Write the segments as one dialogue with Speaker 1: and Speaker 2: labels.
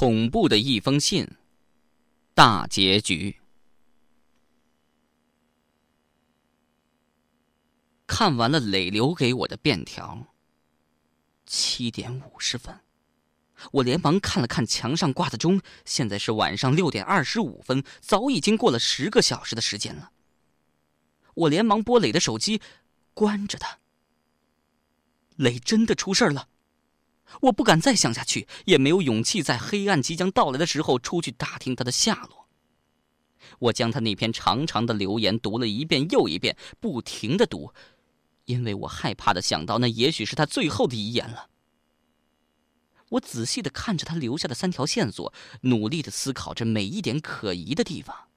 Speaker 1: 恐怖的一封信，大结局。看完了磊留给我的便条。七点五十分，我连忙看了看墙上挂的钟，现在是晚上六点二十五分，早已经过了十个小时的时间了。我连忙拨磊的手机，关着他。磊真的出事了。我不敢再想下去，也没有勇气在黑暗即将到来的时候出去打听他的下落。我将他那篇长长的留言读了一遍又一遍，不停的读，因为我害怕的想到那也许是他最后的遗言了。我仔细的看着他留下的三条线索，努力的思考着每一点可疑的地方。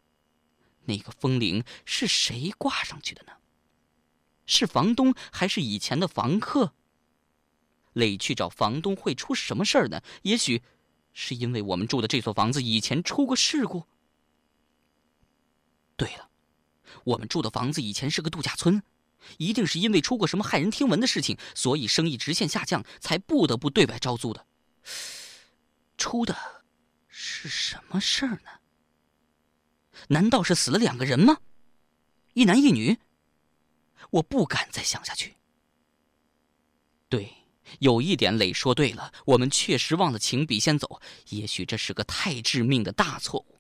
Speaker 1: 那个风铃是谁挂上去的呢？是房东还是以前的房客？磊去找房东会出什么事儿呢？也许，是因为我们住的这所房子以前出过事故。对了，我们住的房子以前是个度假村，一定是因为出过什么骇人听闻的事情，所以生意直线下降，才不得不对外招租的。出的是什么事儿呢？难道是死了两个人吗？一男一女？我不敢再想下去。对。有一点，磊说对了，我们确实忘了请笔仙走。也许这是个太致命的大错误。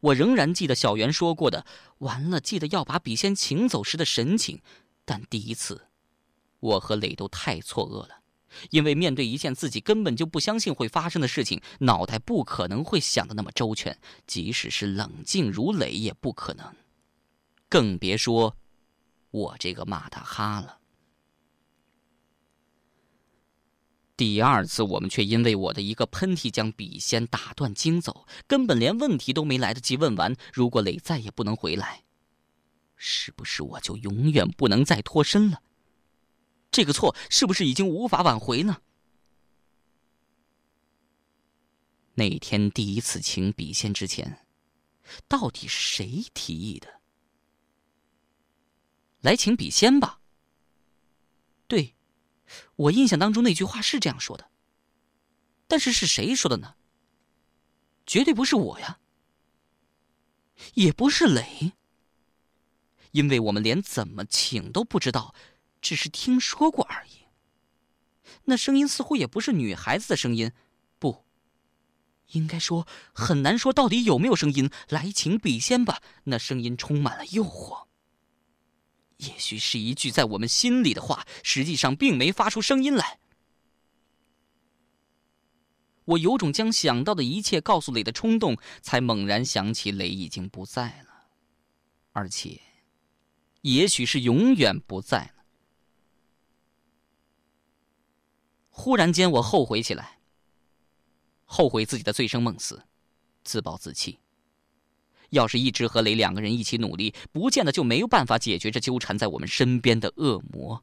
Speaker 1: 我仍然记得小袁说过的，完了记得要把笔仙请走时的神情。但第一次，我和磊都太错愕了，因为面对一件自己根本就不相信会发生的事情，脑袋不可能会想的那么周全，即使是冷静如磊也不可能，更别说我这个马大哈了。第二次，我们却因为我的一个喷嚏将笔仙打断惊走，根本连问题都没来得及问完。如果磊再也不能回来，是不是我就永远不能再脱身了？这个错是不是已经无法挽回呢？那天第一次请笔仙之前，到底是谁提议的？来请笔仙吧。我印象当中那句话是这样说的，但是是谁说的呢？绝对不是我呀，也不是磊，因为我们连怎么请都不知道，只是听说过而已。那声音似乎也不是女孩子的声音，不，应该说很难说到底有没有声音。来请笔仙吧，那声音充满了诱惑。也许是一句在我们心里的话，实际上并没发出声音来。我有种将想到的一切告诉磊的冲动，才猛然想起磊已经不在了，而且，也许是永远不在了。忽然间，我后悔起来，后悔自己的醉生梦死，自暴自弃。要是一直和雷两个人一起努力，不见得就没有办法解决这纠缠在我们身边的恶魔。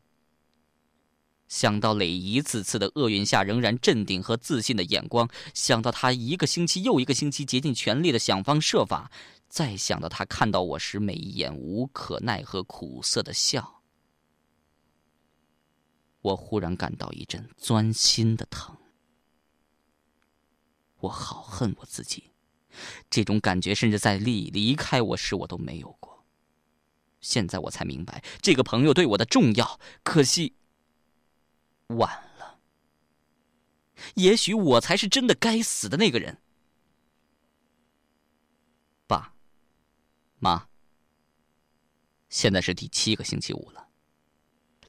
Speaker 1: 想到磊一次次的厄运下仍然镇定和自信的眼光，想到他一个星期又一个星期竭尽全力的想方设法，再想到他看到我时每一眼无可奈何苦涩的笑，我忽然感到一阵钻心的疼。我好恨我自己。这种感觉，甚至在丽离开我时，我都没有过。现在我才明白，这个朋友对我的重要。可惜，晚了。也许我才是真的该死的那个人。爸，妈，现在是第七个星期五了，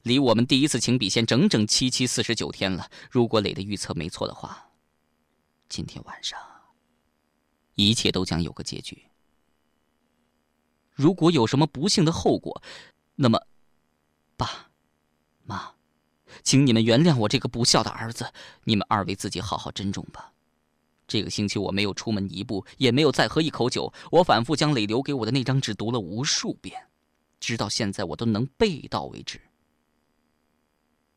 Speaker 1: 离我们第一次请笔仙整整七七四十九天了。如果磊的预测没错的话，今天晚上。一切都将有个结局。如果有什么不幸的后果，那么，爸、妈，请你们原谅我这个不孝的儿子。你们二位自己好好珍重吧。这个星期我没有出门一步，也没有再喝一口酒。我反复将磊留给我的那张纸读了无数遍，直到现在我都能背到为止。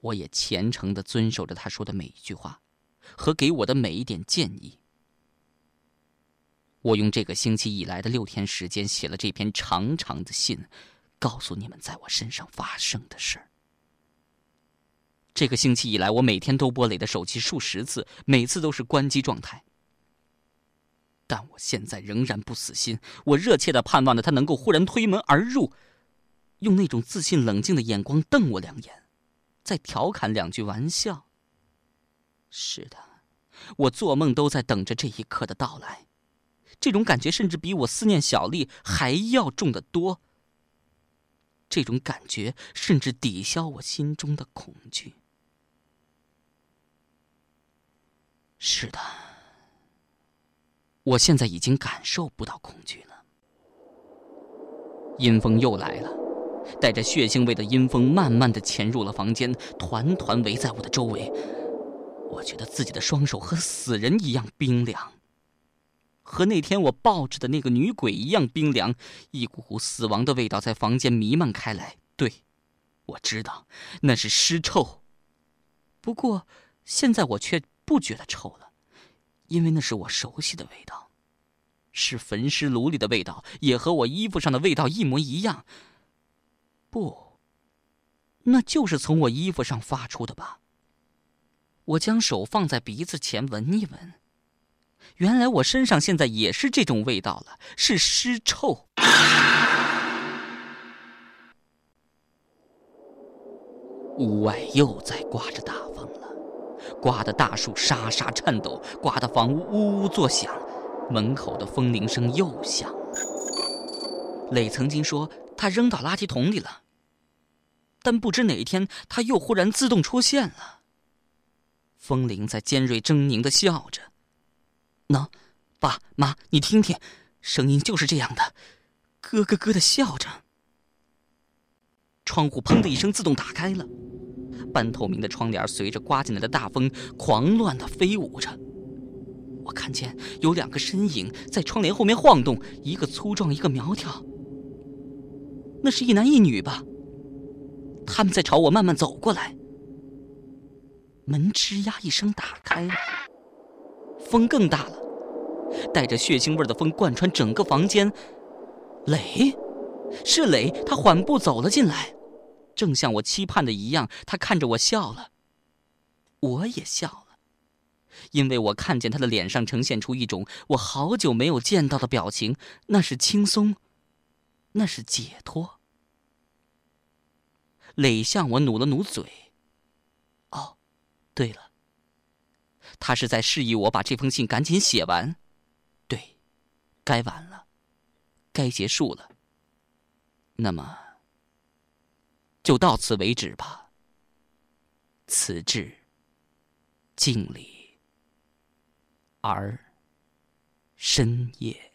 Speaker 1: 我也虔诚的遵守着他说的每一句话，和给我的每一点建议。我用这个星期以来的六天时间写了这篇长长的信，告诉你们在我身上发生的事儿。这个星期以来，我每天都拨雷的手机数十次，每次都是关机状态。但我现在仍然不死心，我热切的盼望着他能够忽然推门而入，用那种自信冷静的眼光瞪我两眼，再调侃两句玩笑。是的，我做梦都在等着这一刻的到来，这种感觉甚至比我思念小丽还要重得多。这种感觉甚至抵消我心中的恐惧。是的，我现在已经感受不到恐惧了。阴风又来了，带着血腥味的阴风慢慢的潜入了房间，团团围在我的周围。我觉得自己的双手和死人一样冰凉，和那天我抱着的那个女鬼一样冰凉。一股股死亡的味道在房间弥漫开来。对，我知道那是尸臭，不过现在我却。不觉得臭了，因为那是我熟悉的味道，是焚尸炉里的味道，也和我衣服上的味道一模一样。不，那就是从我衣服上发出的吧。我将手放在鼻子前闻一闻，原来我身上现在也是这种味道了，是尸臭。屋外又在刮着大风了。刮得大树沙沙颤抖，刮得房屋呜呜作响，门口的风铃声又响了。磊曾经说他扔到垃圾桶里了，但不知哪一天他又忽然自动出现了。风铃在尖锐狰狞的笑着，喏，爸妈，你听听，声音就是这样的，咯咯咯的笑着。窗户砰的一声自动打开了。半透明的窗帘随着刮进来的大风狂乱的飞舞着，我看见有两个身影在窗帘后面晃动，一个粗壮，一个苗条。那是一男一女吧？他们在朝我慢慢走过来。门吱呀一声打开了，风更大了，带着血腥味的风贯穿整个房间。磊，是磊，他缓步走了进来。正像我期盼的一样，他看着我笑了，我也笑了，因为我看见他的脸上呈现出一种我好久没有见到的表情，那是轻松，那是解脱。磊向我努了努嘴，哦，对了，他是在示意我把这封信赶紧写完，对，该完了，该结束了。那么。就到此为止吧。此致敬礼，而深夜。